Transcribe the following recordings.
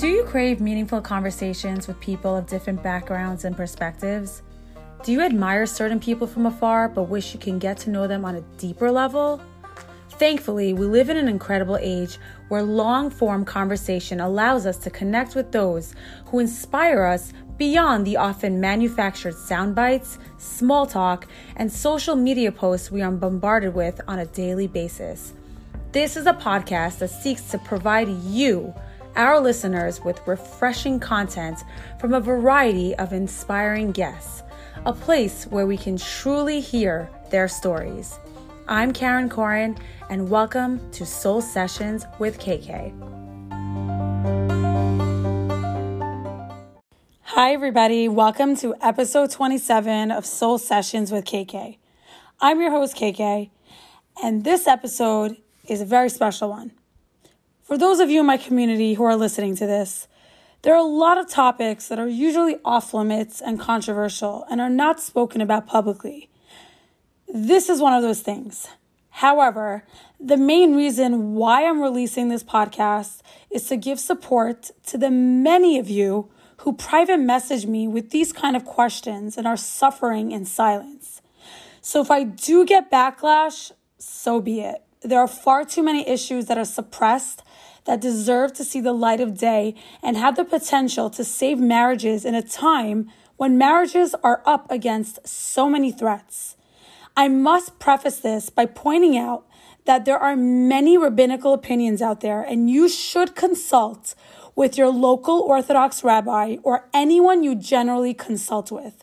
Do you crave meaningful conversations with people of different backgrounds and perspectives? Do you admire certain people from afar but wish you can get to know them on a deeper level? Thankfully, we live in an incredible age where long form conversation allows us to connect with those who inspire us beyond the often manufactured sound bites, small talk, and social media posts we are bombarded with on a daily basis. This is a podcast that seeks to provide you our listeners with refreshing content from a variety of inspiring guests, a place where we can truly hear their stories. I'm Karen Corin, and welcome to Soul Sessions with KK. Hi, everybody. Welcome to episode 27 of Soul Sessions with KK. I'm your host, KK, and this episode is a very special one. For those of you in my community who are listening to this, there are a lot of topics that are usually off limits and controversial and are not spoken about publicly. This is one of those things. However, the main reason why I'm releasing this podcast is to give support to the many of you who private message me with these kind of questions and are suffering in silence. So if I do get backlash, so be it. There are far too many issues that are suppressed that deserve to see the light of day and have the potential to save marriages in a time when marriages are up against so many threats. I must preface this by pointing out that there are many rabbinical opinions out there, and you should consult with your local Orthodox rabbi or anyone you generally consult with.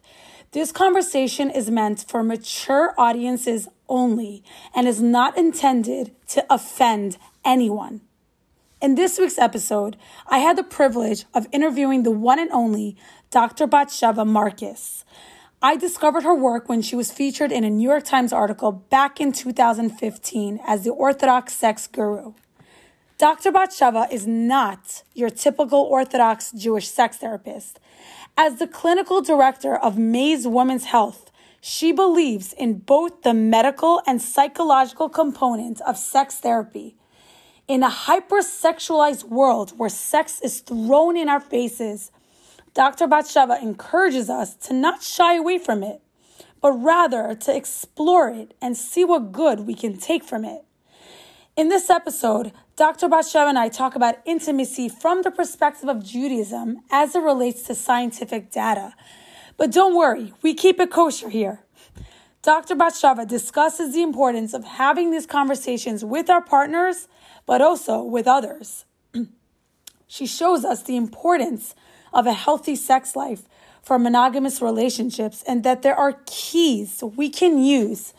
This conversation is meant for mature audiences only and is not intended to offend anyone. In this week's episode, I had the privilege of interviewing the one and only Dr. Batsheva Marcus. I discovered her work when she was featured in a New York Times article back in 2015 as the Orthodox sex guru. Dr. Batsheva is not your typical Orthodox Jewish sex therapist. As the clinical director of Maze Women's Health, she believes in both the medical and psychological components of sex therapy in a hypersexualized world where sex is thrown in our faces, Dr. Batsheva encourages us to not shy away from it, but rather to explore it and see what good we can take from it. In this episode, Dr. Batsheva and I talk about intimacy from the perspective of Judaism as it relates to scientific data. But don't worry, we keep it kosher here. Dr. Batsheva discusses the importance of having these conversations with our partners but also with others. she shows us the importance of a healthy sex life for monogamous relationships and that there are keys we can use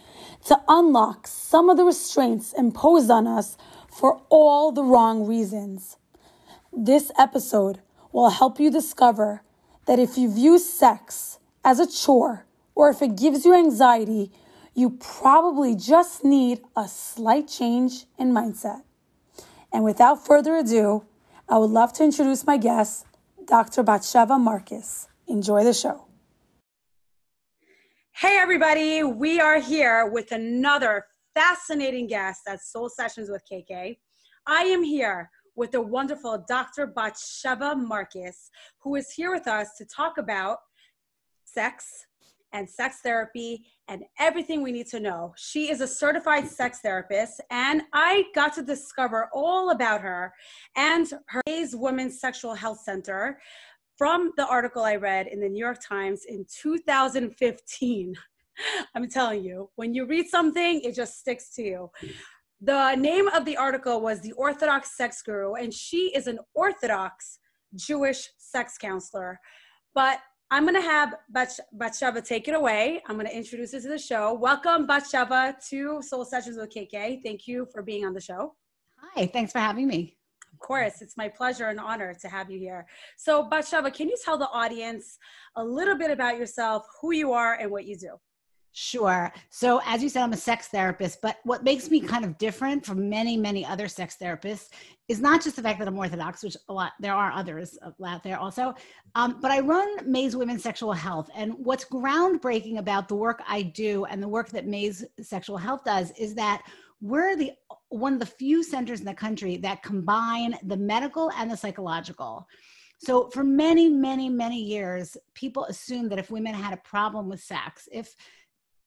to unlock some of the restraints imposed on us for all the wrong reasons. This episode will help you discover that if you view sex as a chore or if it gives you anxiety, you probably just need a slight change in mindset. And without further ado, I would love to introduce my guest, Dr. Batsheva Marcus. Enjoy the show. Hey, everybody, we are here with another fascinating guest at Soul Sessions with KK. I am here with the wonderful Dr. Batsheva Marcus, who is here with us to talk about sex, and sex therapy and everything we need to know. She is a certified sex therapist, and I got to discover all about her and her Maze Women's Sexual Health Center from the article I read in the New York Times in 2015. I'm telling you, when you read something, it just sticks to you. The name of the article was The Orthodox Sex Guru, and she is an Orthodox Jewish sex counselor. But I'm going to have Batsheva take it away. I'm going to introduce her to the show. Welcome, Batsheva, to Soul Sessions with KK. Thank you for being on the show. Hi, thanks for having me. Of course, it's my pleasure and honor to have you here. So, Batsheva, can you tell the audience a little bit about yourself, who you are, and what you do? Sure. So, as you said, I'm a sex therapist, but what makes me kind of different from many, many other sex therapists is not just the fact that I'm Orthodox, which a lot, there are others out there also, um, but I run Maze Women's Sexual Health. And what's groundbreaking about the work I do and the work that Maze Sexual Health does is that we're the one of the few centers in the country that combine the medical and the psychological. So for many, many, many years, people assumed that if women had a problem with sex, if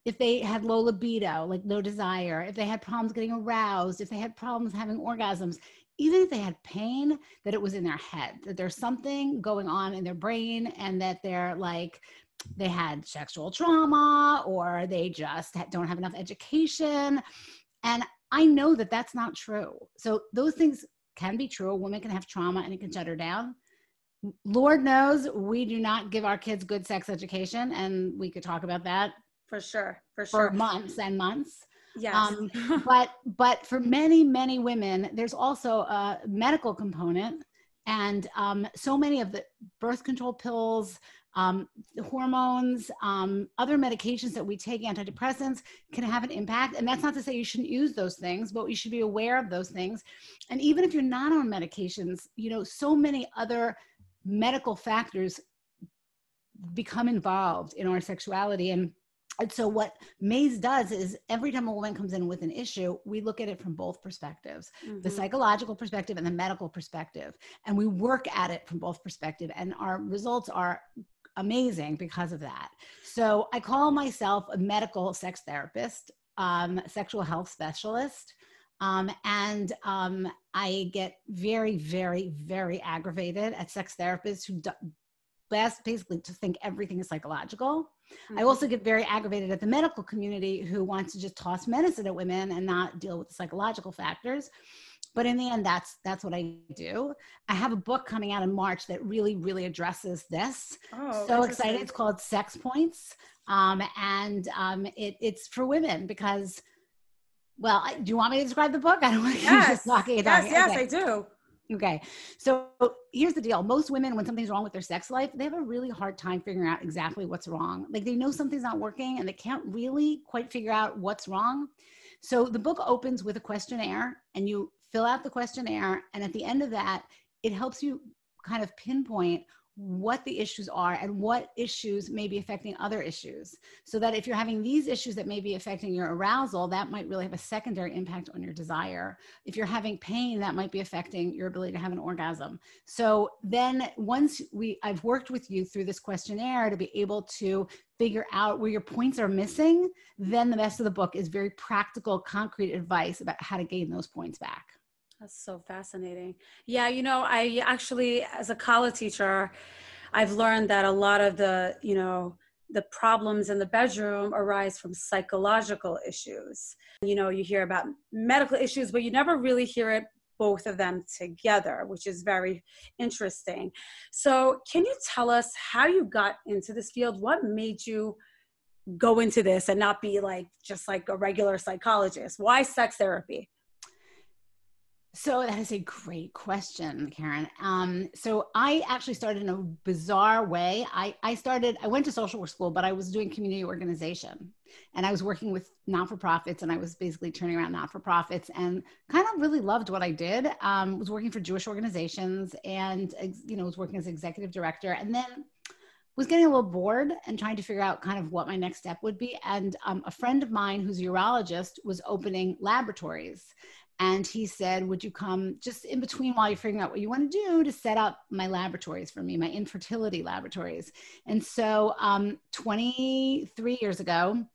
if they had low libido, like no desire, if they had problems getting aroused, if they had problems having orgasms, even if they had pain, that it was in their head, that there's something going on in their brain and that they're like, they had sexual trauma or they just don't have enough education. And I know that that's not true. So those things can be true. A woman can have trauma and it can shut her down. Lord knows we do not give our kids good sex education, and we could talk about that for sure, for sure, for months and months. Yes. Um, but but for many many women, there's also a medical component, and um, so many of the birth control pills, um, hormones, um, other medications that we take, antidepressants, can have an impact. And that's not to say you shouldn't use those things, but you should be aware of those things. And even if you're not on medications, you know, so many other medical factors become involved in our sexuality. And and so what maze does is every time a woman comes in with an issue we look at it from both perspectives mm-hmm. the psychological perspective and the medical perspective. And we work at it from both perspective and our results are amazing because of that. So i call myself a medical sex therapist um, sexual health specialist um, and um, i get very very very aggravated at sex therapists who do, best basically to think everything is psychological mm-hmm. i also get very aggravated at the medical community who wants to just toss medicine at women and not deal with the psychological factors but in the end that's that's what i do i have a book coming out in march that really really addresses this oh, so excited it's called sex points um, and um, it, it's for women because well do you want me to describe the book i don't want to yes. just talking, talking. yes yes okay. i do Okay. So here's the deal. Most women, when something's wrong with their sex life, they have a really hard time figuring out exactly what's wrong. Like they know something's not working and they can't really quite figure out what's wrong. So the book opens with a questionnaire and you fill out the questionnaire. And at the end of that, it helps you kind of pinpoint what the issues are and what issues may be affecting other issues. So that if you're having these issues that may be affecting your arousal, that might really have a secondary impact on your desire. If you're having pain, that might be affecting your ability to have an orgasm. So then once we I've worked with you through this questionnaire to be able to figure out where your points are missing, then the rest of the book is very practical, concrete advice about how to gain those points back. That's so fascinating. Yeah, you know, I actually, as a college teacher, I've learned that a lot of the, you know, the problems in the bedroom arise from psychological issues. You know, you hear about medical issues, but you never really hear it both of them together, which is very interesting. So, can you tell us how you got into this field? What made you go into this and not be like just like a regular psychologist? Why sex therapy? So that is a great question, Karen. Um, so I actually started in a bizarre way. I, I started, I went to social work school, but I was doing community organization and I was working with not-for-profits and I was basically turning around not-for-profits and kind of really loved what I did. Um, was working for Jewish organizations and, you know, was working as executive director and then was getting a little bored and trying to figure out kind of what my next step would be. And um, a friend of mine who's a urologist was opening laboratories and he said, Would you come just in between while you're figuring out what you want to do to set up my laboratories for me, my infertility laboratories? And so, um, 23 years ago,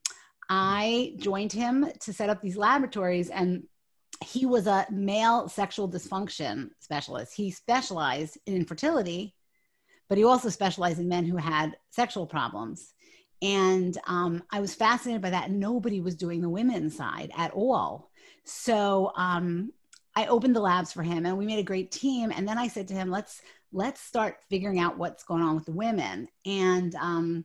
I joined him to set up these laboratories. And he was a male sexual dysfunction specialist. He specialized in infertility, but he also specialized in men who had sexual problems. And um, I was fascinated by that. Nobody was doing the women's side at all. So um, I opened the labs for him and we made a great team. And then I said to him, let's, let's start figuring out what's going on with the women. And um,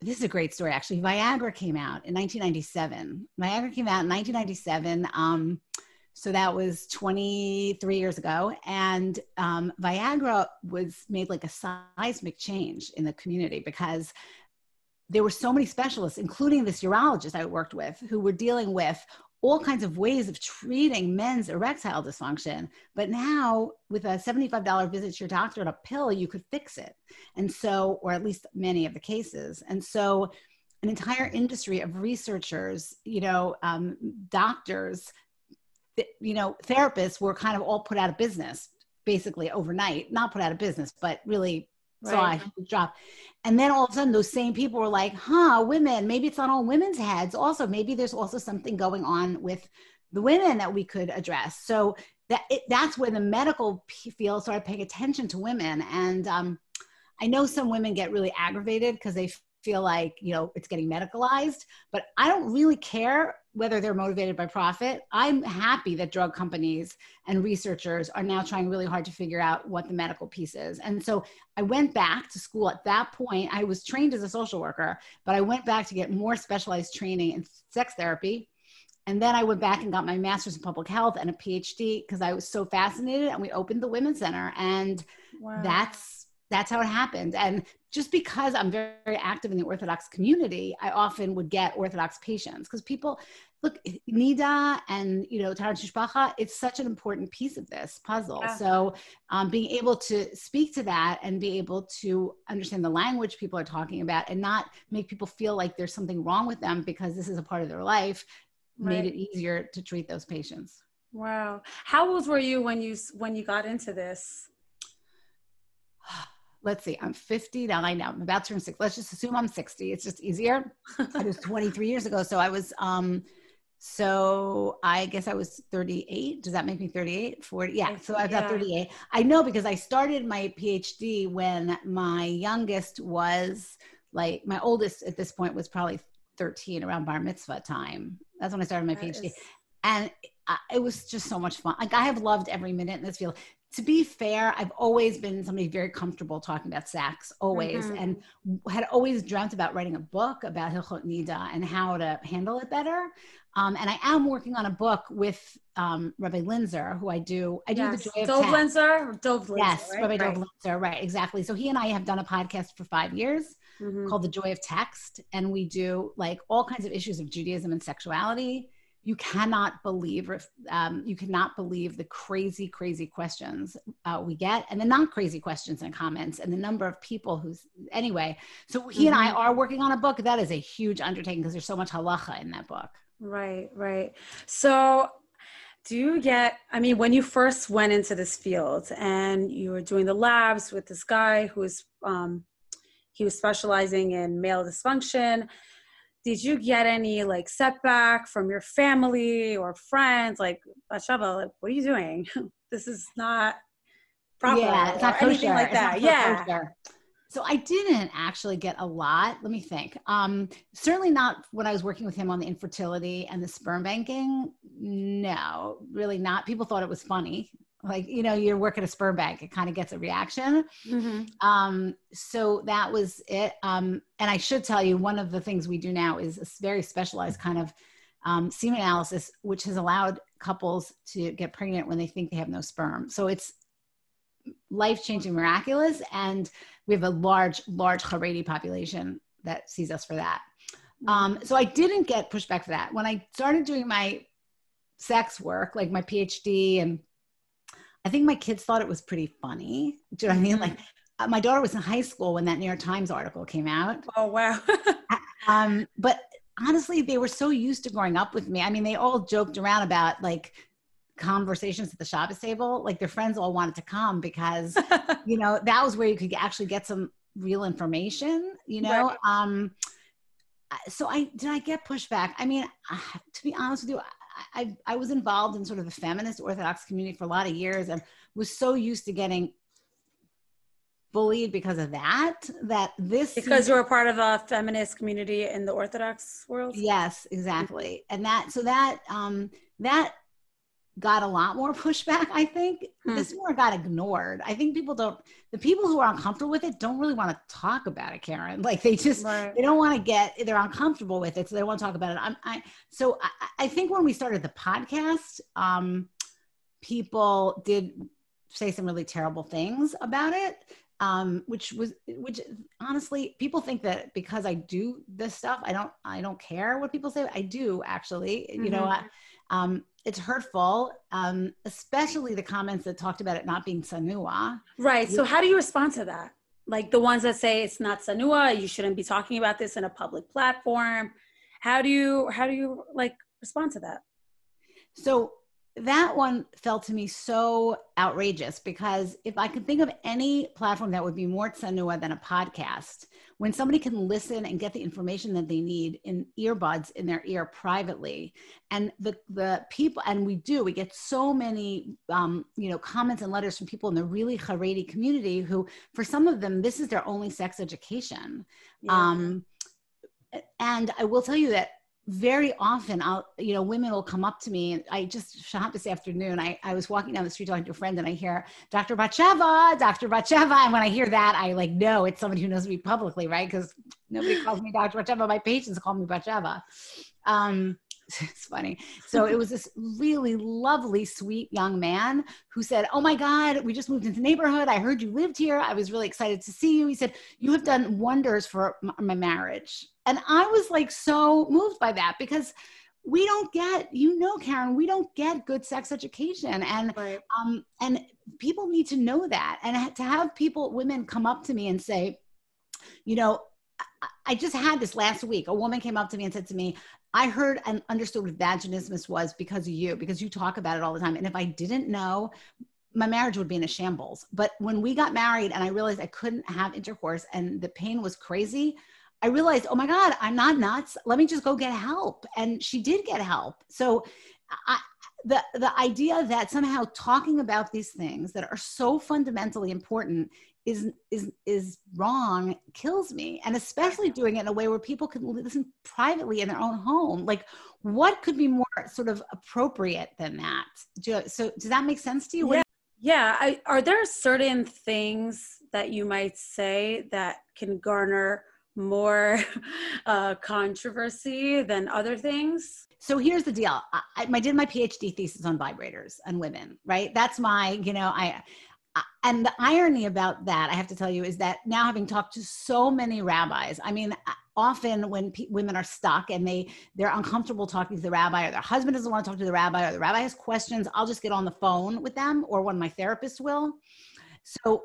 this is a great story, actually. Viagra came out in 1997. Viagra came out in 1997. Um, so that was 23 years ago. And um, Viagra was made like a seismic change in the community because there were so many specialists, including this urologist I worked with, who were dealing with all kinds of ways of treating men's erectile dysfunction. But now, with a $75 visit to your doctor and a pill, you could fix it. And so, or at least many of the cases. And so, an entire industry of researchers, you know, um, doctors, you know, therapists were kind of all put out of business basically overnight, not put out of business, but really right. saw a huge drop. And then all of a sudden, those same people were like, huh, women, maybe it's on all women's heads. Also, maybe there's also something going on with the women that we could address. So that it, that's where the medical field started paying attention to women. And um, I know some women get really aggravated because they feel like you know it's getting medicalized but i don't really care whether they're motivated by profit i'm happy that drug companies and researchers are now trying really hard to figure out what the medical piece is and so i went back to school at that point i was trained as a social worker but i went back to get more specialized training in sex therapy and then I went back and got my master's in public health and a PhD because I was so fascinated. And we opened the Women's Center, and wow. that's that's how it happened. And just because I'm very, very, active in the Orthodox community, I often would get Orthodox patients because people look Nida and you know Taharat Mishpacha. It's such an important piece of this puzzle. Yeah. So um, being able to speak to that and be able to understand the language people are talking about and not make people feel like there's something wrong with them because this is a part of their life right. made it easier to treat those patients. Wow. How old were you when you when you got into this? Let's see, I'm 59 now. I'm about to turn six. Let's just assume I'm 60. It's just easier. it was 23 years ago. So I was, um, so I guess I was 38. Does that make me 38? 40? Yeah. So I've got 38. I know because I started my PhD when my youngest was like, my oldest at this point was probably 13 around bar mitzvah time. That's when I started my that PhD. Is- and it was just so much fun. Like I have loved every minute in this field to be fair, I've always been somebody very comfortable talking about sex, always, mm-hmm. and had always dreamt about writing a book about Hilchot Nida and how to handle it better. Um, and I am working on a book with um, Rabbi Linzer, who I do. I do yes. the joy of Dov Linzer, Dov Linzer. Yes, right? Rabbi right. Dov Linzer, right, exactly. So he and I have done a podcast for five years mm-hmm. called The Joy of Text, and we do like all kinds of issues of Judaism and sexuality you cannot believe um, you cannot believe the crazy crazy questions uh, we get and the not crazy questions and comments and the number of people who's anyway so he mm-hmm. and i mm-hmm. are working on a book that is a huge undertaking because there's so much halacha in that book right right so do you get i mean when you first went into this field and you were doing the labs with this guy who was um, he was specializing in male dysfunction did you get any like setback from your family or friends? Like Shava, like what are you doing? This is not proper yeah it's not anything like that. yeah. kosher. so i didn't actually get a lot. Let me think. Um, certainly not when i was working with him on the infertility and the sperm banking. No really not. People thought it was funny like you know you work at a sperm bank it kind of gets a reaction. Mm-hmm. um, so that was it. Um, and i should tell you one of the things we do now is a very specialized kind of um, semen analysis which has allowed couples to get pregnant when they think they have no sperm. So it's life changing miraculous and we have a large large haredi population that sees us for that. Um, so i didn't get pushback for that. When i started doing my sex work like my phd and I think my kids thought it was pretty funny. Do you know what I mean? Like mm-hmm. uh, my daughter was in high school when that New York Times article came out. Oh wow. um, but honestly, they were so used to growing up with me. I mean, they all joked around about like conversations at the Shabbos table. Like their friends all wanted to come because, you know, that was where you could actually get some real information. You know. Right. Um, so I did I get pushback? I mean, to be honest with you, I, I was involved in sort of the feminist Orthodox community for a lot of years and was so used to getting bullied because of that that this because you're a part of a feminist community in the orthodox world? Yes exactly. And that so that um that got a lot more pushback i think hmm. this more got ignored i think people don't the people who are uncomfortable with it don't really want to talk about it karen like they just right. they don't want to get they're uncomfortable with it so they want to talk about it I'm, i so I, I think when we started the podcast um people did say some really terrible things about it um which was which honestly people think that because i do this stuff i don't i don't care what people say i do actually mm-hmm. you know mm-hmm. I, um it's hurtful, um, especially the comments that talked about it not being tsanua. Right. So how do you respond to that? Like the ones that say it's not tsanua, you shouldn't be talking about this in a public platform. How do you how do you like respond to that? So that one felt to me so outrageous because if I could think of any platform that would be more tsanua than a podcast, when somebody can listen and get the information that they need in earbuds in their ear privately, and the the people and we do we get so many um, you know comments and letters from people in the really Haredi community who, for some of them, this is their only sex education. Yeah. Um, and I will tell you that very often I'll, you know, women will come up to me and I just shot this afternoon. I, I was walking down the street talking to a friend and I hear Dr. Batsheva, Dr. Batsheva. And when I hear that, I like know it's somebody who knows me publicly, right? Because nobody calls me Dr. Batsheva. My patients call me Batsheva. Um, it's funny. So it was this really lovely, sweet young man who said, Oh my God, we just moved into the neighborhood. I heard you lived here. I was really excited to see you. He said, You have done wonders for my marriage. And I was like so moved by that because we don't get, you know, Karen, we don't get good sex education. And right. um, and people need to know that. And to have people, women come up to me and say, you know, I just had this last week. A woman came up to me and said to me, I heard and understood what vaginismus was because of you, because you talk about it all the time. And if I didn't know, my marriage would be in a shambles. But when we got married and I realized I couldn't have intercourse and the pain was crazy, I realized, oh my God, I'm not nuts. Let me just go get help. And she did get help. So I, the, the idea that somehow talking about these things that are so fundamentally important is is is wrong kills me. And especially doing it in a way where people can listen privately in their own home. Like what could be more sort of appropriate than that? You, so does that make sense to you? Yeah, yeah. I, are there certain things that you might say that can garner more uh, controversy than other things? So here's the deal. I, I, did my phd thesis on vibrators and women right? That's my you know i and the irony about that i have to tell you is that now having talked to so many rabbis i mean uh, often when pe- women are stuck and they they're uncomfortable talking to the rabbi or their husband doesn't want to talk to the rabbi or the rabbi has questions i'll just get on the phone with them or one of my therapists will so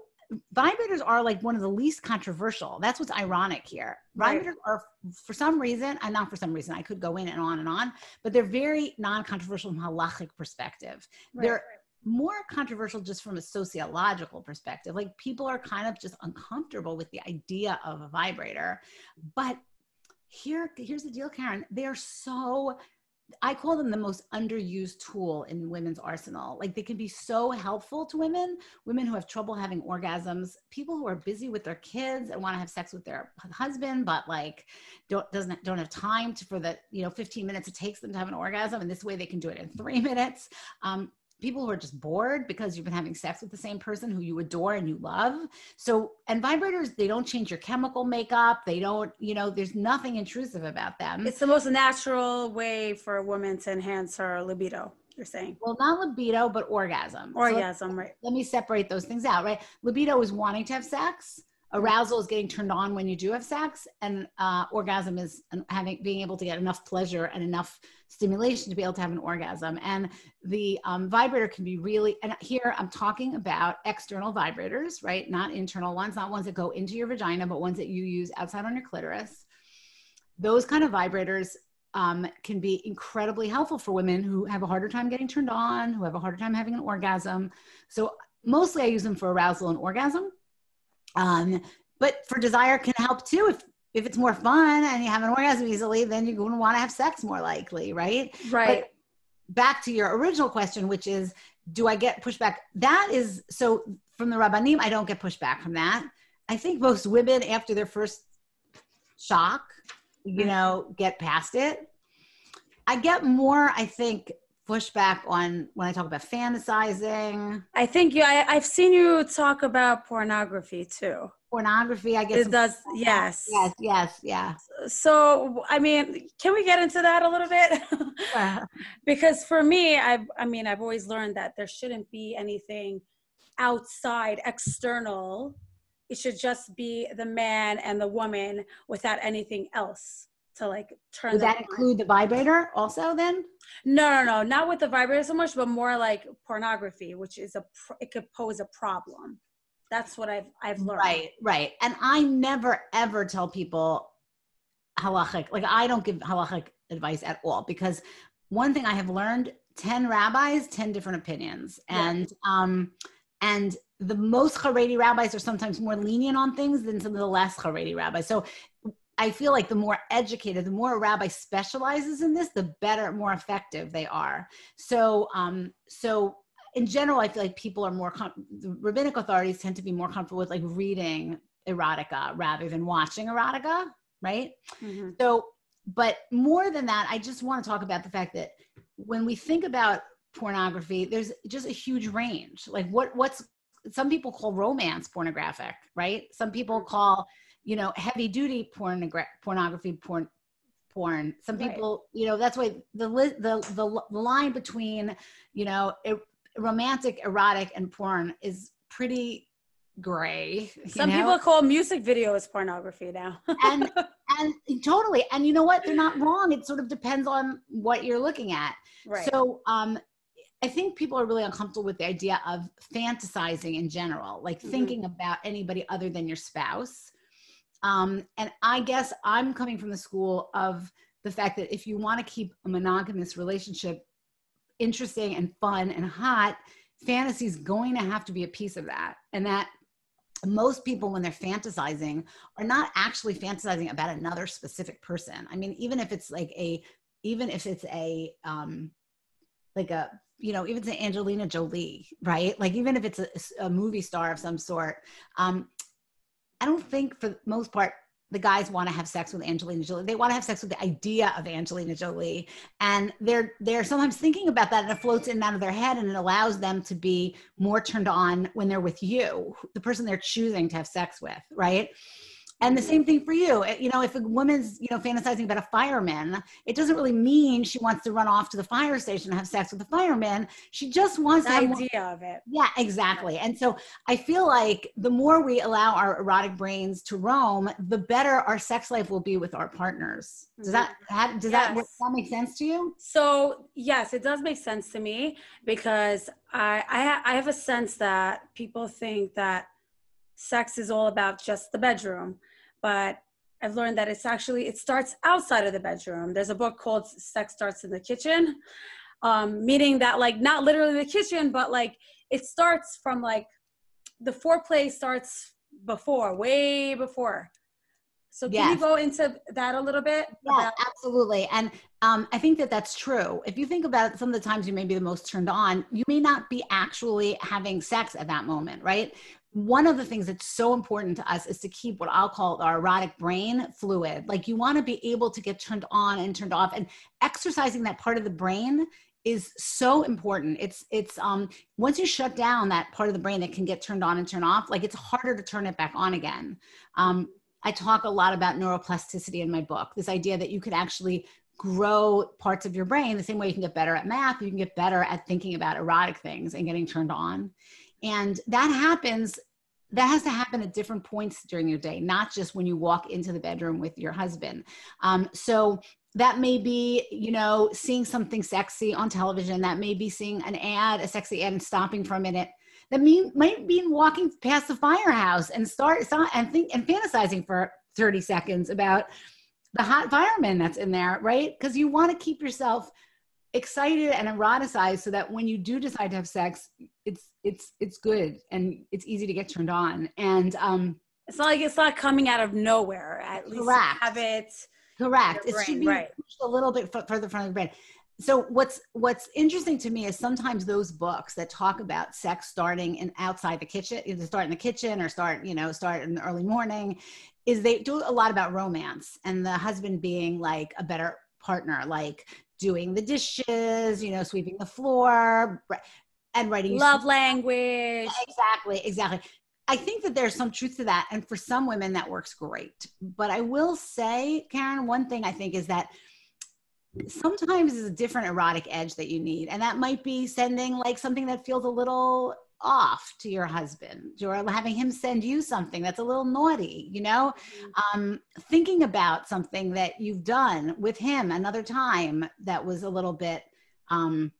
vibrators are like one of the least controversial that's what's ironic here right. vibrators are for some reason and not for some reason i could go in and on and on but they're very non-controversial from halachic perspective right. they're more controversial just from a sociological perspective. Like people are kind of just uncomfortable with the idea of a vibrator. But here, here's the deal, Karen. They're so I call them the most underused tool in women's arsenal. Like they can be so helpful to women, women who have trouble having orgasms, people who are busy with their kids and want to have sex with their husband, but like don't doesn't don't have time to, for the you know 15 minutes it takes them to have an orgasm, and this way they can do it in three minutes. Um, people who are just bored because you've been having sex with the same person who you adore and you love. So, and vibrators, they don't change your chemical makeup. They don't, you know, there's nothing intrusive about them. It's the most natural way for a woman to enhance her libido. You're saying? Well, not libido, but orgasm. Orgasm, so right. Let me separate those things out, right? Libido is wanting to have sex arousal is getting turned on when you do have sex and uh, orgasm is having being able to get enough pleasure and enough stimulation to be able to have an orgasm. And the um, vibrator can be really and here i'm talking about external vibrators right? Not internal ones not ones that go into your vagina but ones that you use outside on your clitoris. Those kind of vibrators um, can be incredibly helpful for women who have a harder time getting turned on who have a harder time having an orgasm. So mostly i use them for arousal and orgasm um, but for desire can help too. If if it's more fun and you have an orgasm easily, then you're going to want to have sex more likely, right? Right. But back to your original question, which is, do I get pushback? That is so from the rabbanim. I don't get pushback from that. I think most women after their first shock, you know, get past it. I get more, I think, pushback on when I talk about fantasizing. I think you. I, have seen you talk about pornography too. Pornography, I guess. It does. Yes. Yes. Yes. Yeah. So, I mean, can we get into that a little bit? because for me, I've. I mean, I've always learned that there shouldn't be anything outside, external. It should just be the man and the woman without anything else to like turn. Would that on. include the vibrator also then? No, no, no, not with the vibrator so much, but more like pornography, which is a it could pose a problem. That's what I've I've learned. Right, right. And I never ever tell people halachic like I don't give halachic advice at all because one thing I have learned 10 rabbis 10 different opinions and um and the most Haredi rabbis are sometimes more lenient on things than some of the less Haredi rabbis. So I feel like the more educated, the more a rabbi specializes in this, the better, more effective they are. So, um, so in general, I feel like people are more, com- the rabbinic authorities tend to be more comfortable with like reading erotica rather than watching erotica, right? Mm-hmm. So, but more than that, I just want to talk about the fact that when we think about pornography, there's just a huge range. Like what, what's, some people call romance pornographic, right? Some people mm-hmm. call you know, heavy duty pornogra- pornography, porn, porn. Some people, right. you know, that's why the, the, the, the line between, you know, romantic, erotic and porn is pretty gray. Some know? people call music videos pornography now. and, and totally. And you know what? They're not wrong. It sort of depends on what you're looking at. Right. So, um, I think people are really uncomfortable with the idea of fantasizing in general, like mm-hmm. thinking about anybody other than your spouse. Um, and I guess I'm coming from the school of the fact that if you want to keep a monogamous relationship interesting and fun and hot, fantasy is going to have to be a piece of that. And that most people, when they're fantasizing, are not actually fantasizing about another specific person. I mean, even if it's like a, even if it's a, um, like a you know even to angelina jolie right like even if it's a, a movie star of some sort um I don't think for the most part the guys want to have sex with Angelina Jolie. They want to have sex with the idea of Angelina Jolie. And they're they're sometimes thinking about that and it floats in and out of their head and it allows them to be more turned on when they're with you, the person they're choosing to have sex with, right? And the same thing for you. You know, if a woman's, you know, fantasizing about a fireman, it doesn't really mean she wants to run off to the fire station and have sex with the fireman. She just wants the idea more, of it. Yeah, exactly. And so I feel like the more we allow our erotic brains to roam, the better our sex life will be with our partners. Does that mm-hmm. does yes. that does that make sense to you? So yes, it does make sense to me because I I, I have a sense that people think that sex is all about just the bedroom but I've learned that it's actually it starts outside of the bedroom. There's a book called Sex Starts in the Kitchen, um, meaning that like not literally the kitchen, but like it starts from like the foreplay starts before, way before. So can yes. you go into that a little bit? Yeah, about- absolutely. And um, I think that that's true. If you think about some of the times you may be the most turned on, you may not be actually having sex at that moment, right? One of the things that's so important to us is to keep what I'll call our erotic brain fluid. Like you want to be able to get turned on and turned off and exercising that part of the brain is so important. It's it's um once you shut down that part of the brain that can get turned on and turn off, like it's harder to turn it back on again. Um, I talk a lot about neuroplasticity in my book. This idea that you could actually grow parts of your brain the same way you can get better at math, you can get better at thinking about erotic things and getting turned on. And that happens, that has to happen at different points during your day, not just when you walk into the bedroom with your husband. Um, so that may be, you know, seeing something sexy on television. That may be seeing an ad, a sexy ad, and stopping for a minute. That mean might be walking past the firehouse and start, and think and fantasizing for 30 seconds about the hot fireman that's in there, right? Because you want to keep yourself excited and eroticized so that when you do decide to have sex it's it's it's good and it's easy to get turned on and um it's not like it's not coming out of nowhere at least correct. have it correct it should be right. a little bit further from the brain so what's what's interesting to me is sometimes those books that talk about sex starting in outside the kitchen either start in the kitchen or start you know start in the early morning is they do a lot about romance and the husband being like a better partner like doing the dishes, you know, sweeping the floor, and writing love language. Exactly, exactly. I think that there's some truth to that. And for some women, that works great. But I will say, Karen, one thing I think is that sometimes is a different erotic edge that you need. And that might be sending like something that feels a little off to your husband or having him send you something that's a little naughty you know mm-hmm. um, thinking about something that you've done with him another time that was a little bit um,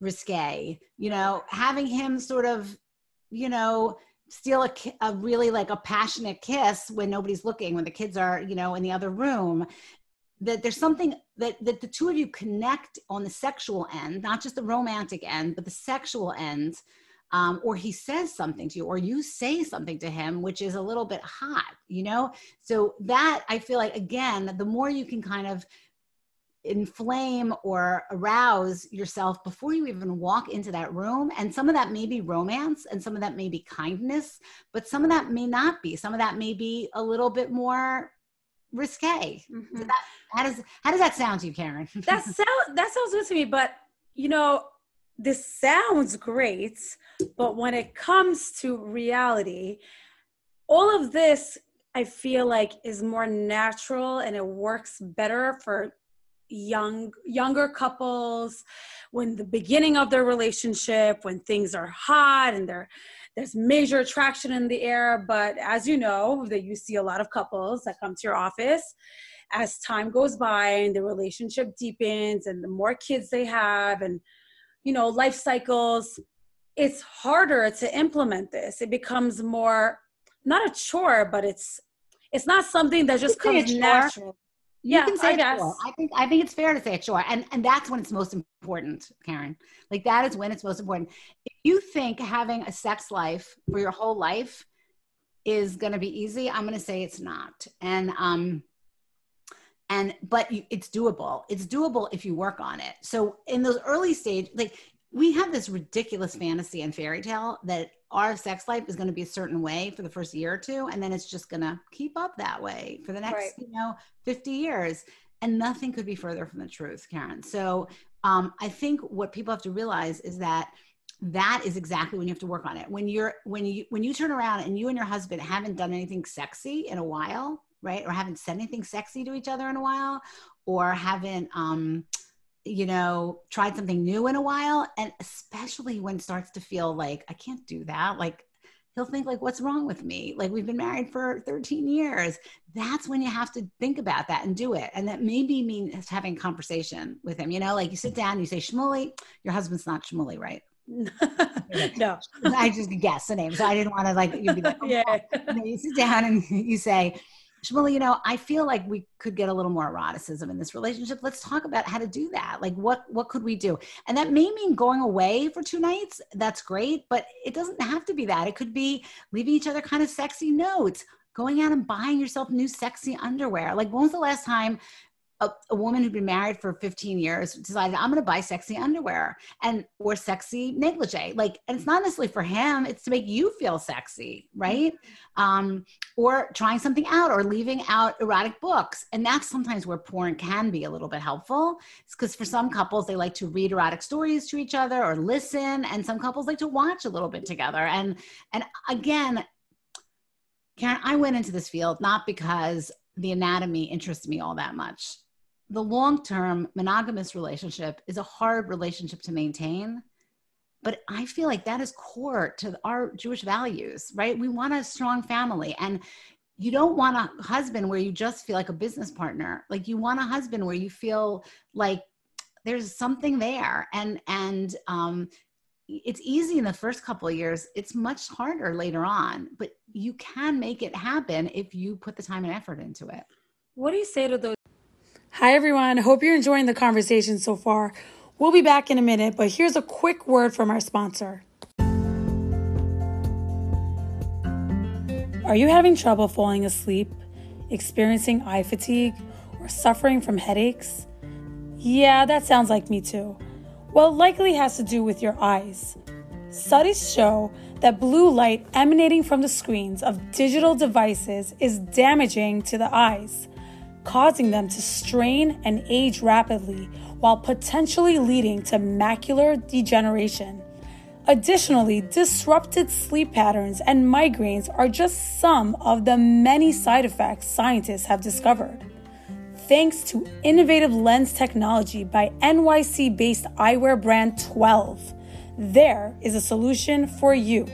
risque you know having him sort of you know steal a, a really like a passionate kiss when nobody's looking when the kids are you know in the other room that there's something that, that the two of you connect on the sexual end, not just the romantic end, but the sexual end. Um, or he says something to you, or you say something to him, which is a little bit hot, you know? So that I feel like, again, the more you can kind of inflame or arouse yourself before you even walk into that room. And some of that may be romance and some of that may be kindness, but some of that may not be. Some of that may be a little bit more risque. Mm-hmm. That, how does how does that sound to you, Karen? that sounds that sounds good to me, but you know, this sounds great, but when it comes to reality, all of this I feel like is more natural and it works better for young younger couples. When the beginning of their relationship when things are hot and there there's major attraction in the air. But as you know that you see a lot of couples that come to your office as time goes by and the relationship deepens and the more kids they have and you know life cycles it's harder to implement this it becomes more not a chore but it's it's not something that just comes natural you yeah, can say I guess. Sure. I think I think it's fair to say it sure. And and that's when it's most important, Karen. Like that is when it's most important. If you think having a sex life for your whole life is going to be easy, I'm going to say it's not. And um and but you, it's doable. It's doable if you work on it. So in those early stage like we have this ridiculous fantasy and fairy tale that our sex life is going to be a certain way for the first year or two and then it's just going to keep up that way for the next right. you know 50 years and nothing could be further from the truth karen so um, i think what people have to realize is that that is exactly when you have to work on it when you're when you when you turn around and you and your husband haven't done anything sexy in a while right? Or haven't said anything sexy to each other in a while or haven't um you know, tried something new in a while. And especially when it starts to feel like, I can't do that. Like, he'll think like what's wrong with me? Like we've been married for 13 years. That's when you have to think about that and do it. And that maybe means having a conversation with him you know? Like you sit down and you say shmuley your husband's not shmuley right? No. I just guessed the name so i didn't want to like like oh, yeah you sit down and you say Shmuley, you know, I feel like we could get a little more eroticism in this relationship. Let's talk about how to do that. Like what what could we do? And that may mean going away for two nights. That's great, but it doesn't have to be that. It could be leaving each other kind of sexy notes, going out and buying yourself new sexy underwear. Like when was the last time a, a, woman who'd been married for 15 years decided i'm going to buy sexy underwear and or sexy negligee. Like and it's not necessarily for him it's to make you feel sexy right? Um, or trying something out or leaving out erotic books. And that's sometimes where porn can be a little bit helpful. It's because for some couples they like to read erotic stories to each other or listen and some couples like to watch a little bit together. And and again karen i went into this field not because the anatomy interests me all that much the long term monogamous relationship is a hard relationship to maintain. But I feel like that is core to our Jewish values, right? We want a strong family. And you don't want a husband where you just feel like a business partner. Like you want a husband where you feel like there's something there. And, and, um, it's easy in the first couple of years it's much harder later on but you can make it happen if you put the time and effort into it what do you say to those Hi, everyone. Hope you're enjoying the conversation so far. We'll be back in a minute, but here's a quick word from our sponsor. Are you having trouble falling asleep, experiencing eye fatigue, or suffering from headaches? Yeah, that sounds like me too. Well, likely has to do with your eyes. Studies show that blue light emanating from the screens of digital devices is damaging to the eyes causing them to strain and age rapidly while potentially leading to macular degeneration. Additionally, disrupted sleep patterns and migraines are just some of the many side effects scientists have discovered. Thanks to innovative lens technology by NYC based eyewear brand 12, there is a solution for you.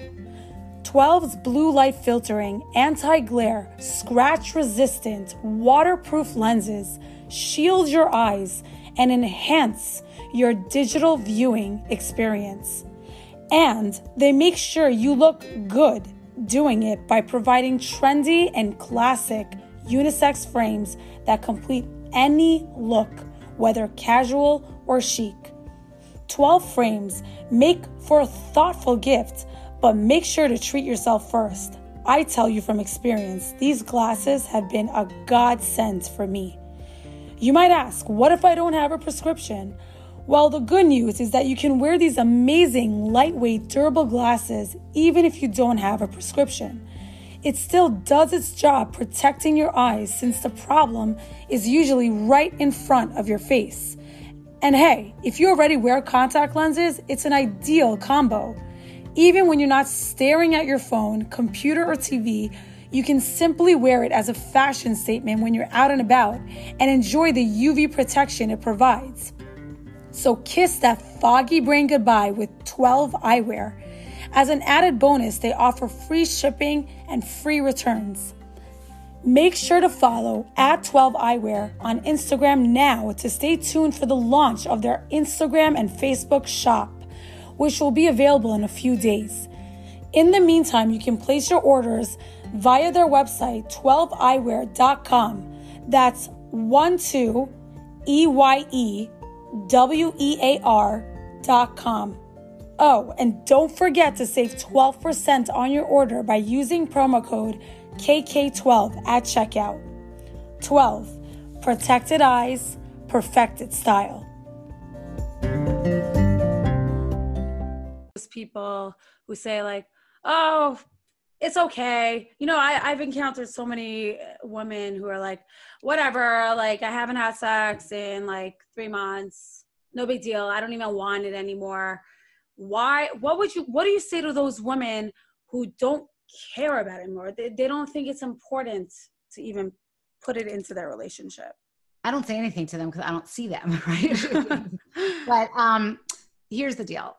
12's blue light filtering, anti glare, scratch resistant, waterproof lenses shield your eyes and enhance your digital viewing experience. And they make sure you look good doing it by providing trendy and classic unisex frames that complete any look, whether casual or chic. 12 frames make for a thoughtful gift, but make sure to treat yourself first. I tell you from experience, these glasses have been a godsend for me. You might ask, what if I don't have a prescription? Well, the good news is that you can wear these amazing, lightweight, durable glasses even if you don't have a prescription. It still does its job protecting your eyes since the problem is usually right in front of your face. And hey, if you already wear contact lenses, it's an ideal combo. Even when you're not staring at your phone, computer, or TV, you can simply wear it as a fashion statement when you're out and about and enjoy the UV protection it provides. So kiss that foggy brain goodbye with 12 eyewear. As an added bonus, they offer free shipping and free returns. Make sure to follow at 12 Eyewear on Instagram now to stay tuned for the launch of their Instagram and Facebook shop, which will be available in a few days. In the meantime, you can place your orders via their website, 12eyewear.com. That's 12 E Y E W E A R.com. Oh, and don't forget to save 12% on your order by using promo code KK12 at checkout. 12. Protected eyes, perfected style. People who say, like, oh, it's okay. You know, I, I've encountered so many women who are like, whatever, like, I haven't had sex in like three months. No big deal. I don't even want it anymore. Why? What would you, what do you say to those women who don't care about it more. They, they don't think it's important to even put it into their relationship. I don't say anything to them because I don't see them, right? but um, here's the deal.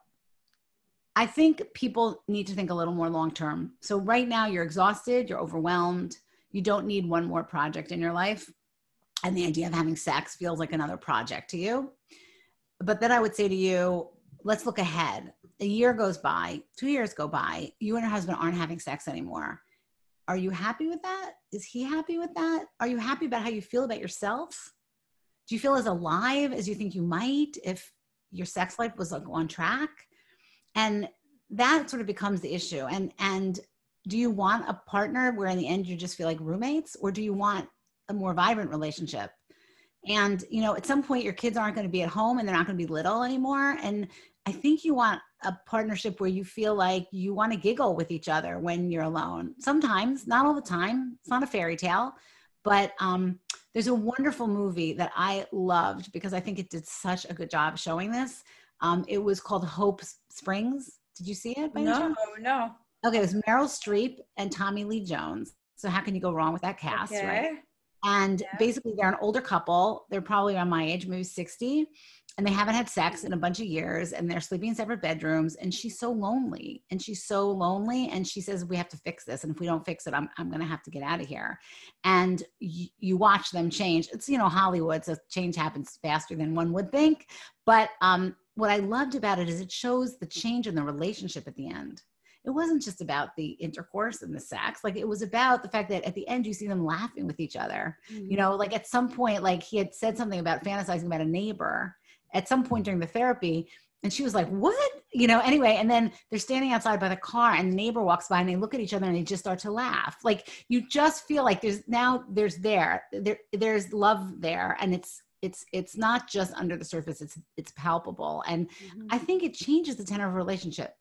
I think people need to think a little more long term. So right now you're exhausted, you're overwhelmed, you don't need one more project in your life. And the idea of having sex feels like another project to you. But then I would say to you, let's look ahead a year goes by, two years go by, you and your husband aren't having sex anymore. Are you happy with that? Is he happy with that? Are you happy about how you feel about yourself? Do you feel as alive as you think you might if your sex life was like on track? And that sort of becomes the issue. And and do you want a partner where in the end you just feel like roommates, or do you want a more vibrant relationship? And you know, at some point your kids aren't going to be at home and they're not going to be little anymore. And I think you want a partnership where you feel like you want to giggle with each other when you're alone. Sometimes, not all the time. It's not a fairy tale, but um, there's a wonderful movie that I loved because I think it did such a good job showing this. Um, it was called Hope Springs. Did you see it? no, no. Okay, it was Meryl Streep and Tommy Lee Jones. So how can you go wrong with that cast, okay. right? And yeah. basically, they're an older couple. They're probably around my age, maybe 60 and they haven't had sex in a bunch of years and they're sleeping in separate bedrooms and she's so lonely and she's so lonely and she says we have to fix this and if we don't fix it i'm, I'm going to have to get out of here and you watch them change it's you know hollywood so change happens faster than one would think but um, what i loved about it is it shows the change in the relationship at the end. It wasn't just about the intercourse and the sex like it was about the fact that at the end you see them laughing with each other. Mm-hmm. you know like at some point like he had said something about fantasizing about a neighbor at some point during the therapy and she was like what? You know anyway and then they're standing outside by the car and the neighbor walks by and they look at each other and they just start to laugh. Like you just feel like there's now there's there there there's love there and it's it's it's not just under the surface it's it's palpable and mm-hmm. i think it changes the tenor of a relationship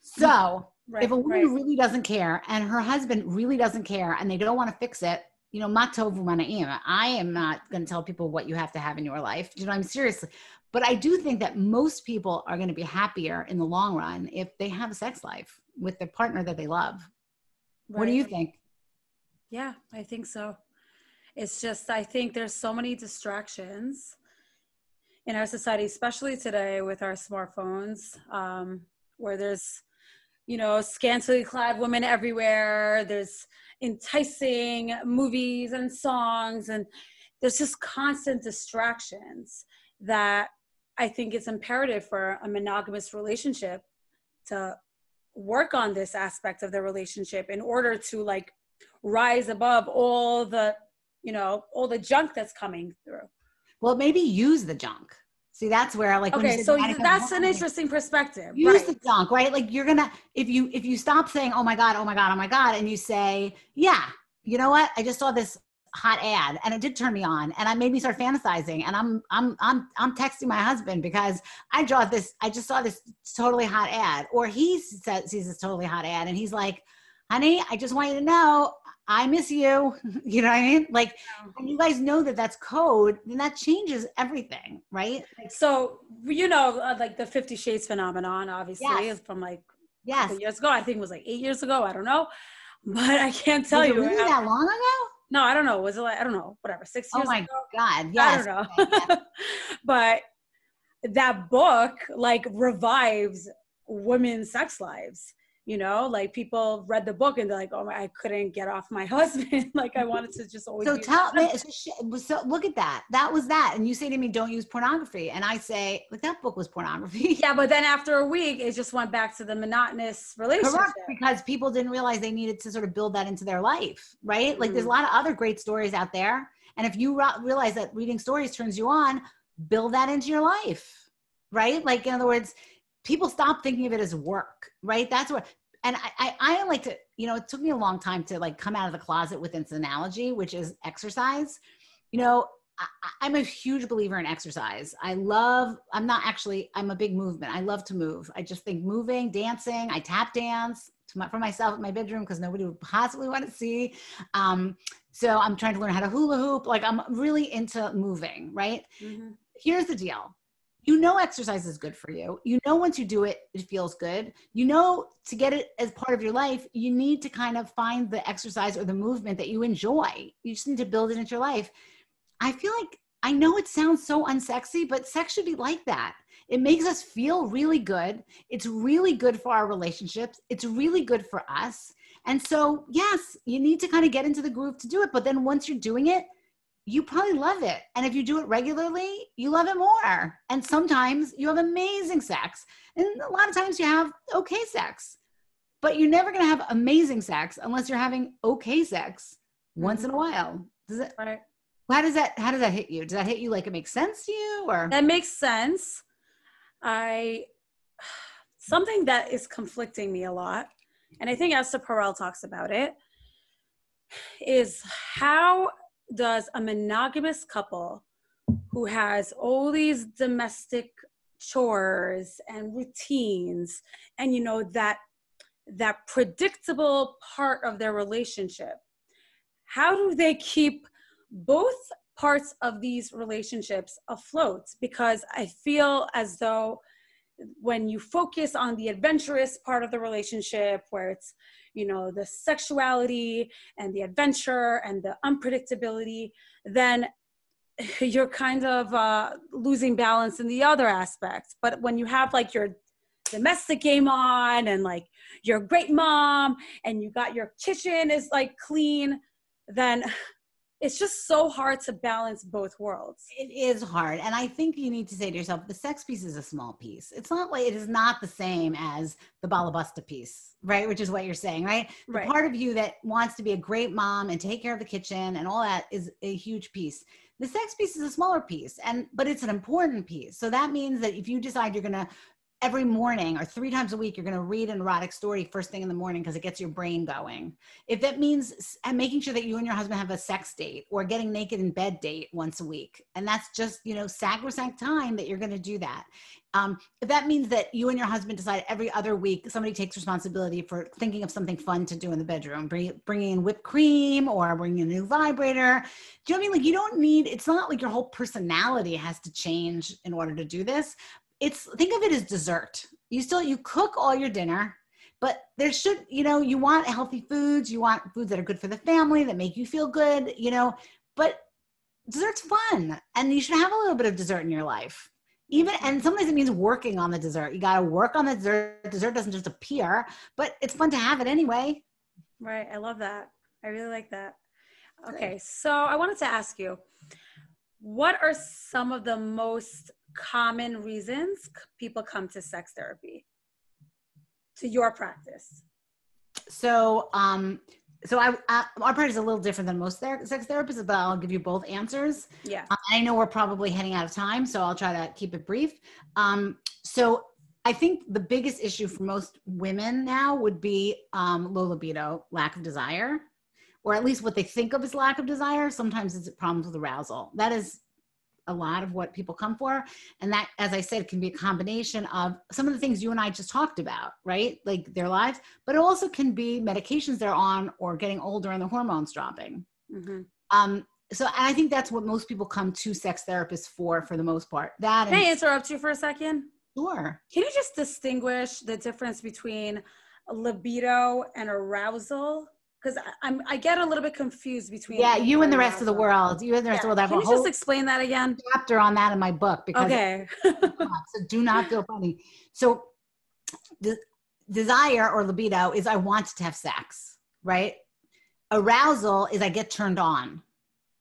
so right, if a woman right. really doesn't care and her husband really doesn't care and they don't want to fix it you know, matov I am not going to tell people what you have to have in your life. You know, I'm seriously, but I do think that most people are going to be happier in the long run if they have a sex life with the partner that they love. Right. What do you think? Yeah, I think so. It's just, I think there's so many distractions in our society, especially today with our smartphones, um, where there's, you know, scantily clad women everywhere. There's enticing movies and songs and there's just constant distractions that I think it's imperative for a monogamous relationship to work on this aspect of the relationship in order to like rise above all the you know, all the junk that's coming through. Well, maybe use the junk. See, that's where I like okay, so that's an interesting perspective. Use right. the junk, right? Like you're gonna if you if you stop saying, "Oh my god, oh my god, oh my god," and you say, "Yeah, you know what? I just saw this hot ad and it did turn me on and I made me start fantasizing and I'm I'm I'm I'm texting my husband because I draw this I just saw this totally hot ad or he says sees this totally hot ad and he's like honey I just want you to know I miss you you know what I mean like and you guys know that that's code then that changes everything right like, so you know uh, like the 50 shades phenomenon obviously yes. from like yes years ago I think it was like 8 years ago I don't know but I can't tell was you really that long ago no, I don't know. Was it like I don't know, whatever, six years? Oh my ago? god, yes. I don't know. but that book like revives women's sex lives you know like people read the book and they're like oh my, i couldn't get off my husband. Like i wanted to just always so tell me so, so look at that. That was that. And you say to me don't use pornography. And i say like that book was pornography. Yeah but then after a week it just went back to the monotonous relationship. Correct, because people didn't realize they needed to sort of build that into their life right? Like mm-hmm. there's a lot of other great stories out there. And if you realize that reading stories turns you on build that into your life right? Like in other words people stop thinking of it as work, right? That's what, and I, I, I, like to, you know, it took me a long time to like come out of the closet with this analogy, which is exercise. You know, I, am a huge believer in exercise. I love, I'm not actually, I'm a big movement. I love to move. I just think moving, dancing, I tap dance to my, for myself in my bedroom because nobody would possibly want to see. Um, so I'm trying to learn how to hula hoop. Like I'm really into moving, right? Mm-hmm. Here's the deal you know exercise is good for you. You know once you do it, it feels good. You know to get it as part of your life, you need to kind of find the exercise or the movement that you enjoy. You just need to build it into your life. I feel like I know it sounds so unsexy, but sex should be like that. It makes us feel really good. It's really good for our relationships. It's really good for us. And so, yes, you need to kind of get into the groove to do it. But then once you're doing it, you probably love it. And if you do it regularly, you love it more. And sometimes you have amazing sex. And a lot of times you have okay sex. But you're never going to have amazing sex unless you're having okay sex once in a mm-hmm. while. Does it right. How does that how does that hit you? Does that hit you like it makes sense to you or That makes sense. I something that is conflicting me a lot, and I think Esther Perel talks about it, is how does a monogamous couple who has all these domestic chores and routines and you know that that predictable part of their relationship. How do they keep both parts of these relationships afloat? Because i feel as though when you focus on the adventurous part of the relationship where it's you know the sexuality and the adventure and the unpredictability then you're kind of uh, losing balance in the other aspects. But when you have like your domestic game on and like you're a great mom and you got your kitchen is like clean then it's just so hard to balance both worlds. It is hard. And I think you need to say to yourself, the sex piece is a small piece. It's not like it is not the same as the balabusta piece, right? Which is what you're saying, right? right. The part of you that wants to be a great mom and take care of the kitchen and all that is a huge piece. The sex piece is a smaller piece, and but it's an important piece. So that means that if you decide you're gonna every morning or three times a week you're going to read an erotic story first thing in the morning because it gets your brain going. If that means and making sure that you and your husband have a sex date or getting naked in bed date once a week and that's just you know sacrosanct time that you're going to do that. Um, if that means that you and your husband decide every other week somebody takes responsibility for thinking of something fun to do in the bedroom bring, bringing in whipped cream or bringing a new vibrator do you know what i mean? Like you don't need it's not like your whole personality has to change in order to do this it's think of it as dessert. You still you cook all your dinner, but there should you know you want healthy foods. You want foods that are good for the family that make you feel good. You know, but dessert's fun, and you should have a little bit of dessert in your life. Even and sometimes it means working on the dessert. You got to work on the dessert. Dessert doesn't just appear, but it's fun to have it anyway. Right. I love that. I really like that. Okay, so I wanted to ask you, what are some of the most common reasons people come to sex therapy to your practice? So, um, so I, I our practice is a little different than most ther- sex therapists, but I'll give you both answers. Yeah. Uh, I know we're probably heading out of time, so I'll try to keep it brief. Um, so I think the biggest issue for most women now would be um, low libido, lack of desire, or at least what they think of as lack of desire. Sometimes it's problems with arousal. That is a lot of what people come for. And that, as I said, can be a combination of some of the things you and I just talked about, right? Like their lives, but it also can be medications they're on or getting older and the hormones dropping. Mm-hmm. Um, so I think that's what most people come to sex therapists for, for the most part. That Can and I interrupt you for a second? sure. Can you just distinguish the difference between libido and arousal? Because I'm I get a little bit confused between. Yeah, you and the rest of the world. You and the rest Yeah. of the world. I have Can a you just explain that again? chapter on that in my book because Okay. so do not feel funny. So the desire or libido is I want to have sex, right? Arousal is I get turned on.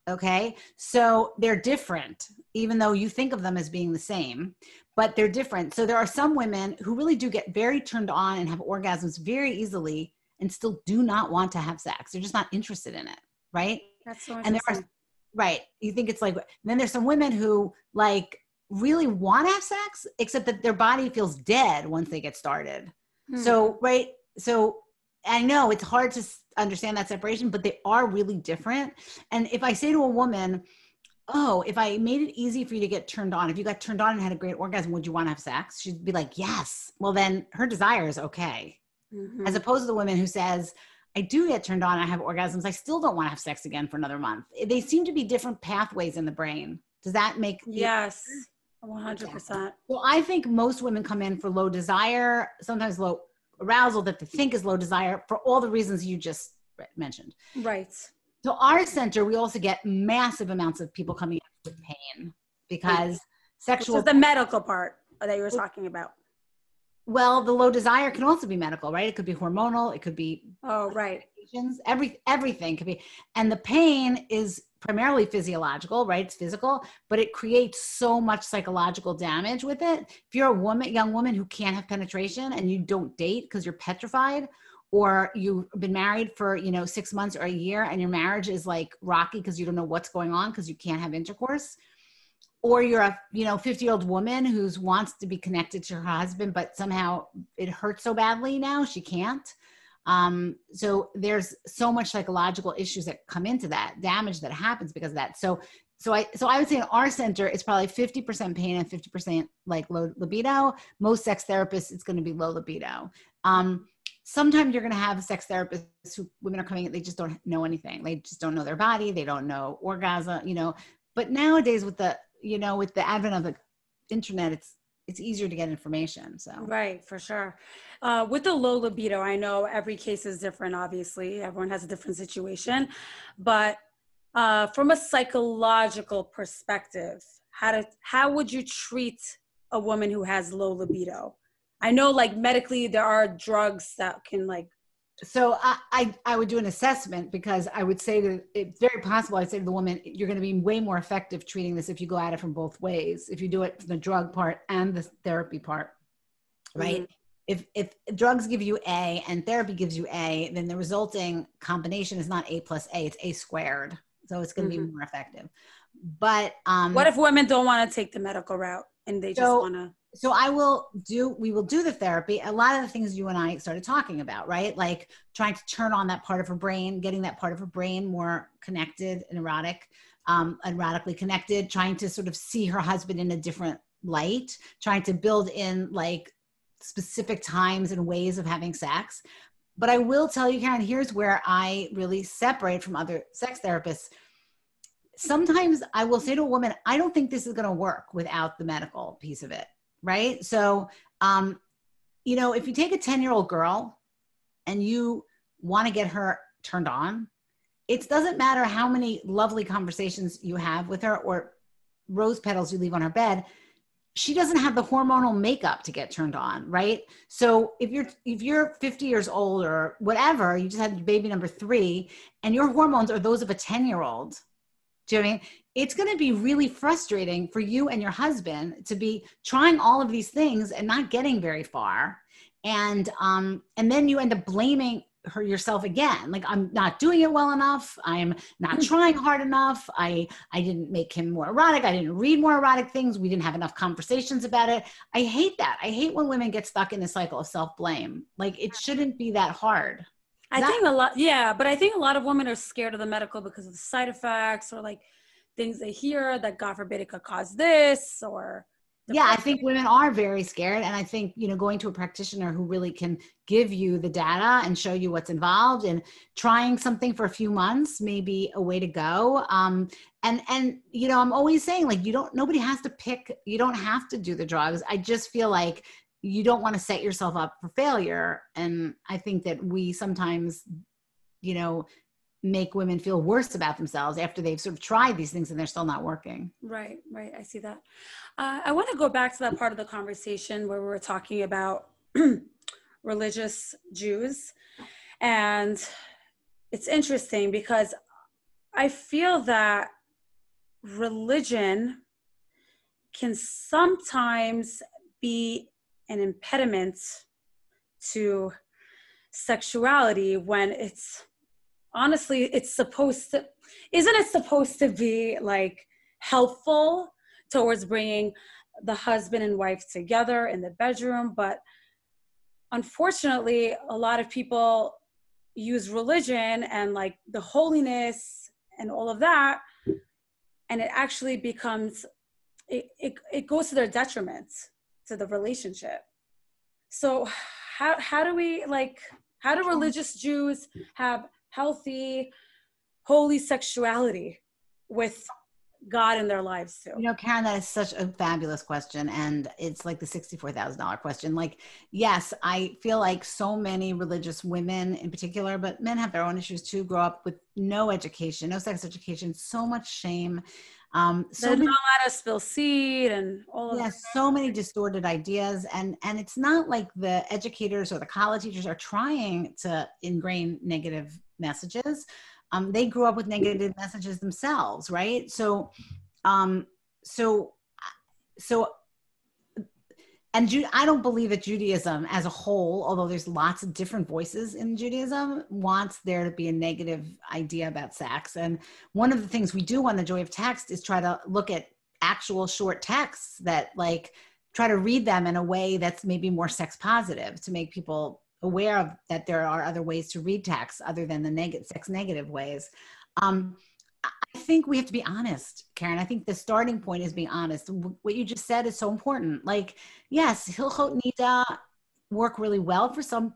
Okay. So they're different, even though you think of them as being the same, but they're different. So there are some women who really do get very turned on and have orgasms very easily and still do not want to have sex. They're just not interested in it. Right. That's so And there are right you think it's like then there's some women who like really want to have sex except that their body feels dead once they get started Hmm. so right so i know it's hard to understand that separation but they are really different and if i say to a woman oh if i made it easy for you to get turned on if you got turned on and had a great orgasm would you want to have sex she'd be like yes well then her desire is okay Mhm. as opposed to the woman who says i do get turned on i have orgasms i still don't want to have sex again for another month they seem to be different pathways in the brain does that make yes, one hundred percent. well i think most women come in for low desire sometimes low arousal that they think is low desire for all the reasons you just mentioned Right. so our center we also get massive amounts of people coming in with pain because sexual is the medical part that you were talking about. Well the low desire can also be medical right? It could be hormonal it could be Oh, right. every everything could be and the pain is primarily physiological right? It's physical but it creates so much psychological damage with it. If you're a woman young woman who can't have penetration and you don't date because you're petrified or you've been married for you know six months or a year and your marriage is like rocky because you don't know what's going on because you can't have intercourse or you're a you know 50 year old woman who wants to be connected to her husband but somehow it hurts so badly now she can't. Um, so there's so much psychological issues that come into that damage that happens because of that. So so i so i would say in our center it's probably 50% pain and 50% like low libido. Most sex therapists it's going to be low libido. Um, sometimes you're going to have sex therapists who women are coming in they just don't know anything. They just don't know their body. They don't know orgasm you know. But nowadays with the you know with the advent of the internet it's it's easier to get information so Right, for sure. Uh, with the low libido, I know every case is different, obviously. Everyone has a different situation. But uh, from a psychological perspective, how, to, how would you treat a woman who has low libido? I know, like, medically, there are drugs that can, like, so I, I I would do an assessment because I would say that it's very possible I'd say to the woman you're going to be way more effective treating this if you go at it from both ways if you do it from the drug part and the therapy part right if if drugs give you A and therapy gives you A then the resulting combination is not A plus A it's A squared so it's going to Mhm. be more effective but um what if women don't want to take the medical route and they just want to? So I will do, we will do the therapy. A lot of the things you and I started talking about, right? Like trying to turn on that part of her brain, getting that part of her brain more connected and erotic, um, and radically connected, trying to sort of see her husband in a different light, trying to build in like specific times and ways of having sex. But I will tell you, Karen, here's where I really separate from other sex therapists sometimes I will say to a woman, I don't think this is going to work without the medical piece of it. Right. So, um, you know, if you take a 10 year old girl and you want to get her turned on, it doesn't matter how many lovely conversations you have with her or rose petals you leave on her bed she doesn't have the hormonal makeup to get turned on right so if you're if you're 50 years old or whatever you just had baby number three and your hormones are those of a 10 year old do you know I mean? It's going to be really frustrating for you and your husband to be trying all of these things and not getting very far. And um, and then you end up blaming her yourself again. Like i'm not doing it well enough. I'm not hmm. trying hard enough. I i didn't make him more erotic. I didn't read more erotic things. We didn't have enough conversations about it. I hate that. I hate when women get stuck in the cycle of self-blame. Like it shouldn't be that hard I think a lot, yeah, but I think a lot of women are scared of the medical because of the side effects or like things they hear that God forbid it could cause this or. Yeah, I think women are very scared. And I think, you know, going to a practitioner who really can give you the data and show you what's involved and trying something for a few months may be a way to go. Um, and, and, you know, I'm always saying like, you don't, nobody has to pick, you don't have to do the drugs. I just feel like you don't want to set yourself up for failure. And i think that we sometimes you know make women feel worse about themselves after they've sort of tried these things and they're still not working. Right right. I see that. Uh, i want to go back to that part of the conversation where we were talking about religious jews. And it's interesting because i feel that religion can sometimes be an impediment to sexuality when it's honestly it's supposed to isn't it supposed to be like helpful towards bringing the husband and wife together in the bedroom? But unfortunately a lot of people use religion and like the holiness and all of that and it actually becomes it, it, it goes to their detriment to the relationship. So how how do we like how do religious Jews have healthy holy sexuality with God in their lives too? You know, Karen, that is such a fabulous question. And it's like the $64,000 question. Like, yes, I feel like so many religious women in particular, but men have their own issues too, grow up with no education, no sex education, so much shame. Um, so many, not let us spill seed and all of yeah, so many distorted ideas, and and it's not like the educators or the college teachers are trying to ingrain negative messages. Um, they grew up with negative messages themselves, right? So, um, so, so and Ju- I don't believe that Judaism as a whole, although there's lots of different voices in Judaism, wants there to be a negative idea about sex. And one of the things we do on the Joy of Text is try to look at actual short texts that like try to read them in a way that's maybe more sex positive to make people aware of that there are other ways to read text other than the negative sex negative ways. Um, I think we have to be honest, Karen. I think the starting point is being honest. What you just said is so important. Like, yes, Hilchot Nida work really well for some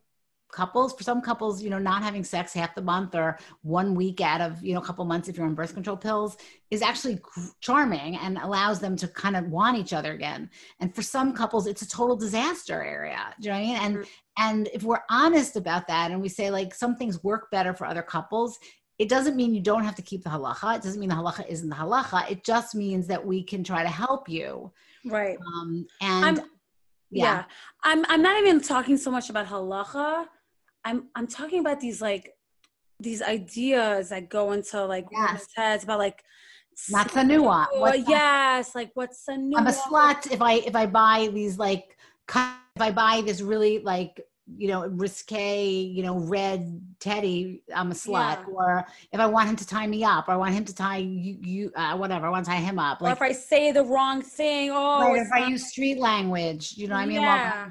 couples. For some couples, you know, not having sex half the month or one week out of, you know, a couple months if you're on birth control pills is actually charming and allows them to kind of want each other again. And for some couples, it's a total disaster area. Do you know what I mean? And mm-hmm. and if we're honest about that and we say like some things work better for other couples, it doesn't mean you don't have to keep the halacha. It doesn't mean the halacha isn't the halacha. It just means that we can try to help you. Right. Um, and yeah. yeah. I'm I'm not even talking so much about halacha. I'm I'm talking about these like these ideas that go into like yes. heads about like not tsanua. What's yes, like what's tsanua? I'm a slut if I if I buy these like if I buy this really like you know, risque, you know, red teddy, I'm a slut. Yeah. Or if I want him to tie me up, or I want him to tie you, you uh, whatever, I want to tie him up. Like, or if I say the wrong thing, oh, right, if I use street language, you know, what I mean, yeah.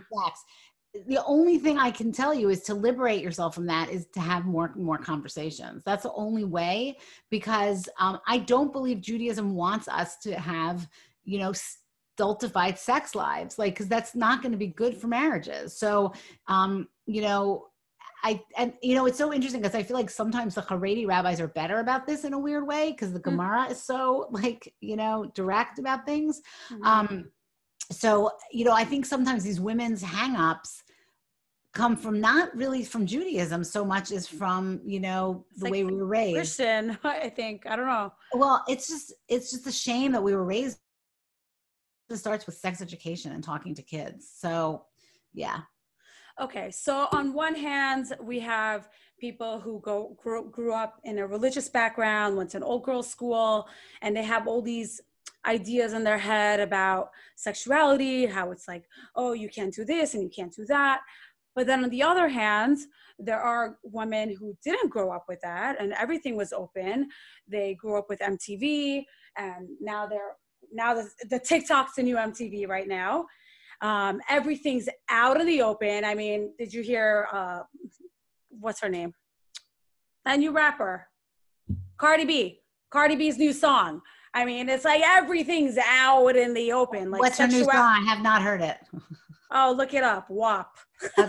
The only thing I can tell you is to liberate yourself from that is to have more more conversations. That's the only way because um, I don't believe Judaism wants us to have, you know, stultified sex lives like because that's not going to be good for marriages so um you know I and you know it's so interesting because I feel like sometimes the Haredi rabbis are better about this in a weird way because the mm-hmm. Gemara is so like you know direct about things. Mm-hmm. Um, so you know I think sometimes these women's hangups come from not really from Judaism so much as from you know the like way we were raised. Christian, I think I don't know. Well, it's just it's just a shame that we were raised it starts with sex education and talking to kids. So, yeah. Okay, so on one hand, we have people who go grew, grew up in a religious background, went to an old girls school, and they have all these ideas in their head about sexuality, how it's like, oh, you can't do this and you can't do that. But then on the other hand, there are women who didn't grow up with that and everything was open. They grew up with MTV and now they're now the, the TikTok's the new MTV right now. Um, everything's out in the open. I mean, did you hear uh, what's her name? That new rapper, Cardi B. Cardi B's new song. I mean, it's like everything's out in the open. Like what's her new song? I have not heard it. Oh, look it up. WAP. okay.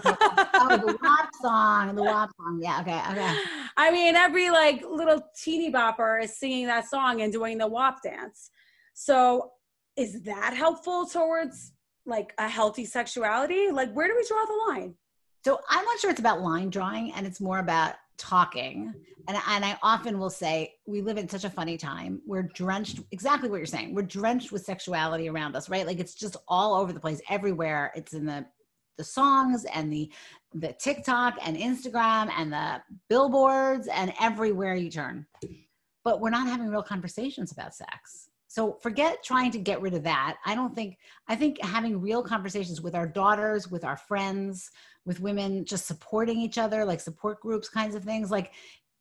Oh, the WAP song. The WAP song. Yeah. Okay. Okay. I mean, every like little teeny bopper is singing that song and doing the WAP dance. So, is that helpful towards like a healthy sexuality? Like, where do we draw the line? So, I'm not sure it's about line drawing, and it's more about talking. And, and i often will say we live in such a funny time. We're drenched exactly what you're saying. We're drenched with sexuality around us right? Like it's just all over the place everywhere. It's in the the songs and the the tiktok and instagram and the billboards and everywhere you turn. But we're not having real conversations about sex. So forget trying to get rid of that. I don't think i think having real conversations with our daughters with our friends with women just supporting each other, like support groups kinds of things, like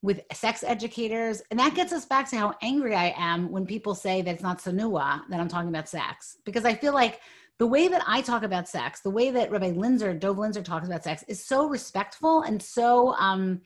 with sex educators. And that gets us back to how angry I am when people say that it's not tsanua that I'm talking about sex. Because I feel like the way that I talk about sex, the way that Rabbi Linzer, Dov Linzer talks about sex is so respectful and so um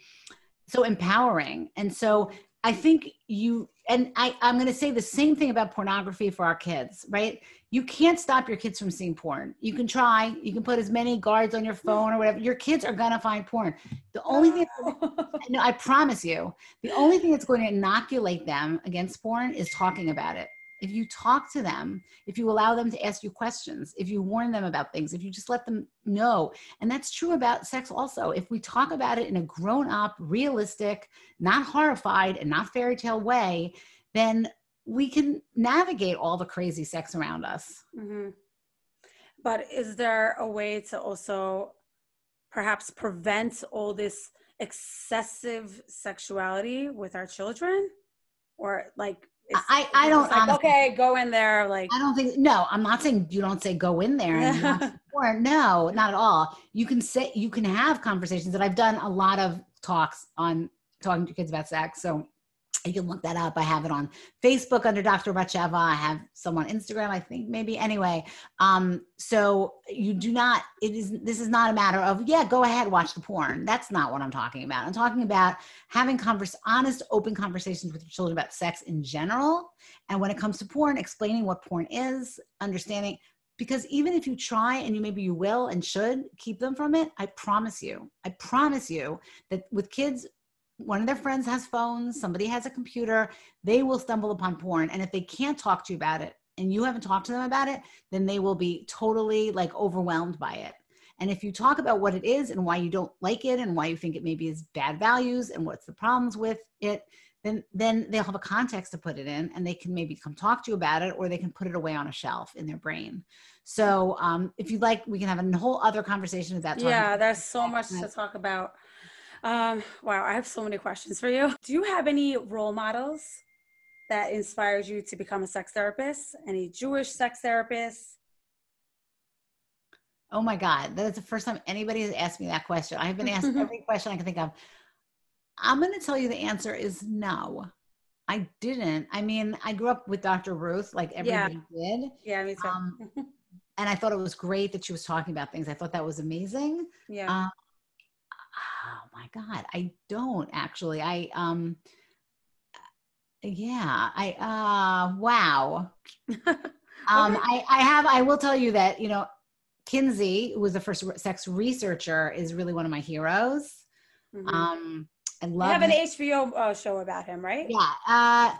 so empowering. And so I think you and I, I'm going to say the same thing about pornography for our kids, right? You can't stop your kids from seeing porn. You can try, you can put as many guards on your phone or whatever. Your kids are going to find porn. The only thing, no, I promise you, the only thing that's going to inoculate them against porn is talking about it if you talk to them, if you allow them to ask you questions, if you warn them about things, if you just let them know. And that's true about sex also. If we talk about it in a grown up, realistic, not horrified, and not fairy tale way, then we can navigate all the crazy sex around us. Mm-hmm. But is there a way to also perhaps prevent all this excessive sexuality with our children? Or like I, I don't like, honestly, okay go in there like I don't think no I'm not saying you don't say go in there and or no not at all. You can say you can have conversations that I've done a lot of talks on talking to kids about sex so you can look that up. I have it on Facebook under Dr. Batsheva. I have some on Instagram, I think maybe. Anyway, um, so you do not. It is. This is not a matter of yeah, go ahead, watch the porn. That's not what I'm talking about. I'm talking about having converse, honest, open conversations with your children about sex in general, and when it comes to porn, explaining what porn is, understanding. Because even if you try and you maybe you will and should keep them from it, I promise you, I promise you that with kids one of their friends has phones, somebody has a computer, they will stumble upon porn. And if they can't talk to you about it and you haven't talked to them about it, then they will be totally like overwhelmed by it. And if you talk about what it is and why you don't like it and why you think it maybe is bad values and what's the problems with it, then then they'll have a context to put it in and they can maybe come talk to you about it or they can put it away on a shelf in their brain. So um, if you'd like, we can have a whole other conversation about that. Yeah, there's so much to talk about. Um, wow, I have so many questions for you. Do you have any role models that inspired you to become a sex therapist? Any Jewish sex therapists? Oh my God, that's the first time anybody has asked me that question. I've been asked every question I can think of. I'm going to tell you the answer is no. I didn't. I mean, I grew up with Dr. Ruth, like everybody yeah. did. Yeah, me too. Um, and I thought it was great that she was talking about things. I thought that was amazing. Yeah. Um, my god i don't actually i um yeah i uh wow um i i have i will tell you that you know kinsey who was the first sex researcher is really one of my heroes mm-hmm. um i love you have an hbo uh, show about him right yeah uh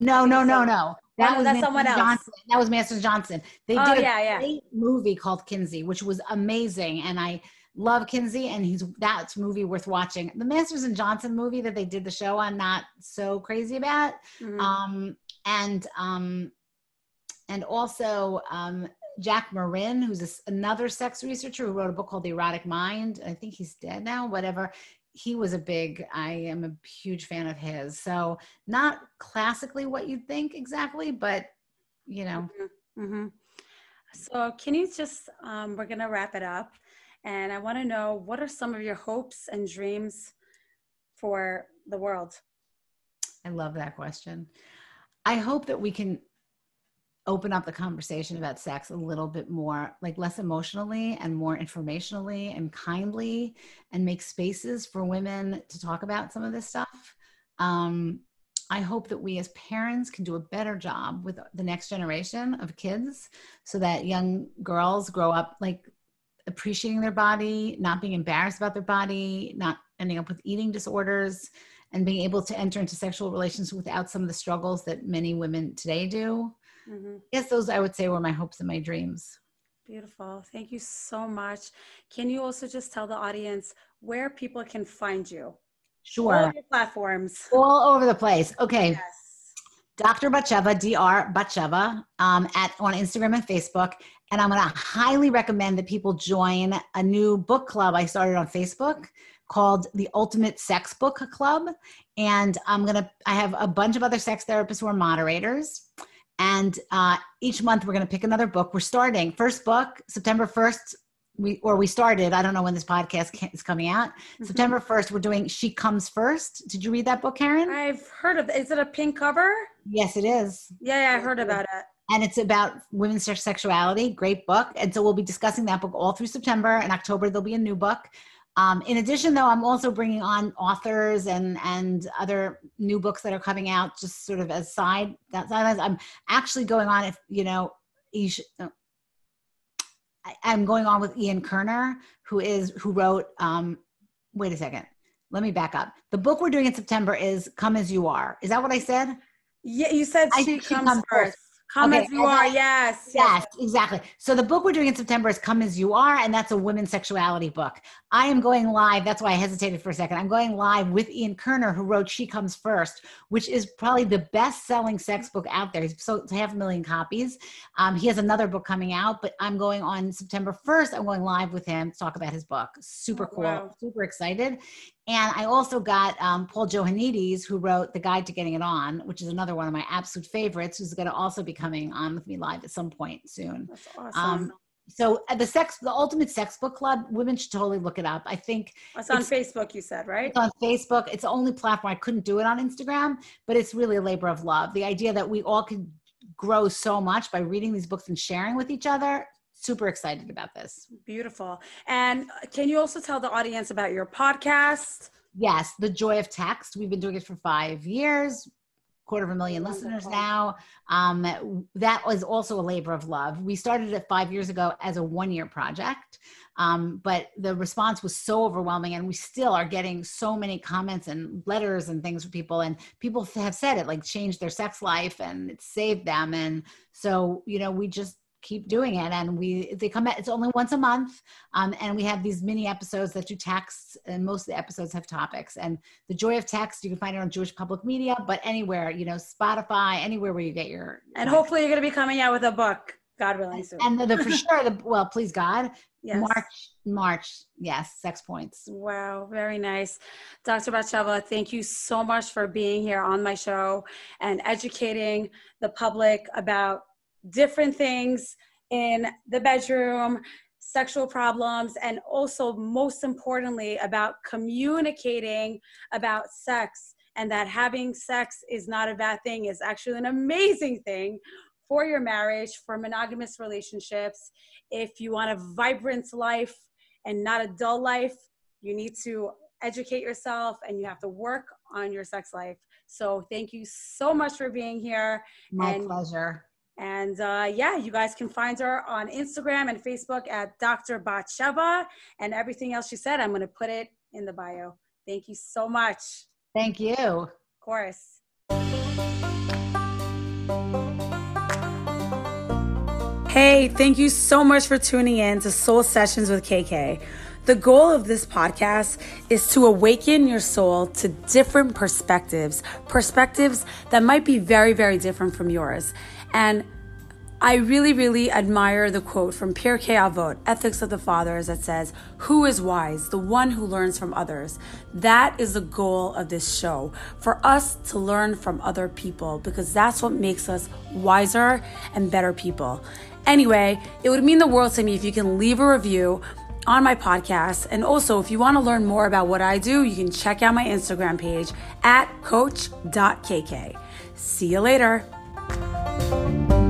no no no no that was that's someone else. Johnson. That was Master Johnson. They oh, did a yeah, great movie called Kinsey, which was amazing, and I love Kinsey, and he's that's movie worth watching. The Masters and Johnson movie that they did the show on, not so crazy about. Mm-hmm. Um, and um, and also um, Jack Morin, who's a, another sex researcher who wrote a book called The Erotic Mind. I think he's dead now. Whatever. He was a big. I am a huge fan of his. So not classically what you'd think exactly, but you know. Mm-hmm. Mm-hmm. So can you just? Um, we're gonna wrap it up And I want to know what are some of your hopes and dreams for the world? I love that question. I hope that we can open up the conversation about sex a little bit more, like less emotionally and more informationally and kindly, and make spaces for women to talk about some of this stuff. Um, I hope that we as parents can do a better job with the next generation of kids so that young girls grow up like appreciating their body, not being embarrassed about their body, not ending up with eating disorders, and being able to enter into sexual relations without some of the struggles that many women today do. Mm-hmm. Yes, those I would say were my hopes and my dreams. Beautiful. Thank you so much. Can you also just tell the audience where people can find you? Sure. All platforms. All over the place. Okay. Yes. Dr. Batsheva, Dr. Batsheva, um, at on Instagram and Facebook. And I'm going to highly recommend that people join a new book club I started on Facebook called the Ultimate Sex Book Club. And I'm going to, I have a bunch of other sex therapists who are moderators. And uh, each month we're going to pick another book. We're starting first book September 1st. We or we started. I don't know when this podcast is coming out. Mm-hmm. September 1st. We're doing She Comes First. Did you read that book, Karen? I've heard of. Is it a pink cover? Yes, it is. Yeah, yeah I heard about it and it's about women's sexuality. Great book. And so we'll be discussing that book all through September. In October, there'll be a new book. Um, in addition, though, I'm also bringing on authors and and other new books that are coming out, just sort of as side. That I'm actually going on. If you know, you uh, I'm going on with Ian Kerner, who is who wrote. Um, wait a second. Let me back up. The book we're doing in September is "Come as You Are." Is that what I said? Yeah, you said she, she comes, comes first. first. Come okay, as you are, yes, yes. Yes, exactly. So the book we're doing in September is Come As You Are, and that's a women's sexuality book. I am going live. That's why I hesitated for a second. I'm going live with Ian Kerner, who wrote She Comes First, which is probably the best selling sex book out there. He's sold half a million copies. Um, he has another book coming out, but I'm going on September 1st. I'm going live with him to talk about his book. Super oh, cool. Wow. Super excited. And I also got um, Paul Joannides, who wrote The Guide to Getting It On, which is another one of my absolute favorites, who's going to also be coming on with me live at some point soon. That's awesome. Um, so uh, the sex, the Ultimate Sex Book Club, women should totally look it up. I think it's on it's, Facebook. You said right? It's on Facebook. It's the only platform I couldn't do it on Instagram, but it's really a labor of love. The idea that we all could grow so much by reading these books and sharing with each other super excited about this. Beautiful. And can you also tell the audience about your podcast? Yes, The Joy of Text. We've been doing it for five years, quarter of a million listeners now. Um, that was also a labor of love. We started it five years ago as a one year project, um, but the response was so overwhelming, and we still are getting so many comments and letters and things from people. And people have said it like changed their sex life and it saved them. And so, you know, we just keep doing it. And we they come it's only once a month um, and we have these mini episodes that do texts and most of the episodes have topics. And the joy of text you can find it on jewish public media but anywhere you know spotify anywhere where you get your and hopefully you're going to be coming out with a book god willing soon. and the, the for sure the well please god. Yes. march march yes sex points. Wow very nice. Dr batsheva thank you so much for being here on my show and educating the public about different things in the bedroom, sexual problems, and also, most importantly, about communicating about sex and that having sex is not a bad thing, is actually an amazing thing for your marriage, for monogamous relationships. If you want a vibrant life and not a dull life, you need to educate yourself and you have to work on your sex life. So, thank you so much for being here. My and pleasure. And uh, yeah, you guys can find her on Instagram and Facebook at Dr. Batsheva. And everything else she said, I'm going to put it in the bio. Thank you so much. Thank you. Of course. Hey, thank you so much for tuning in to Soul Sessions with KK. The goal of this podcast is to awaken your soul to different perspectives, perspectives that might be very, very different from yours. And I really, really admire the quote from Pirkei Avot, Ethics of the Fathers, that says, Who is wise? The one who learns from others. That is the goal of this show, for us to learn from other people, because that's what makes us wiser and better people. Anyway, it would mean the world to me if you can leave a review on my podcast. And also, if you want to learn more about what I do, you can check out my Instagram page at coach.kk. See you later you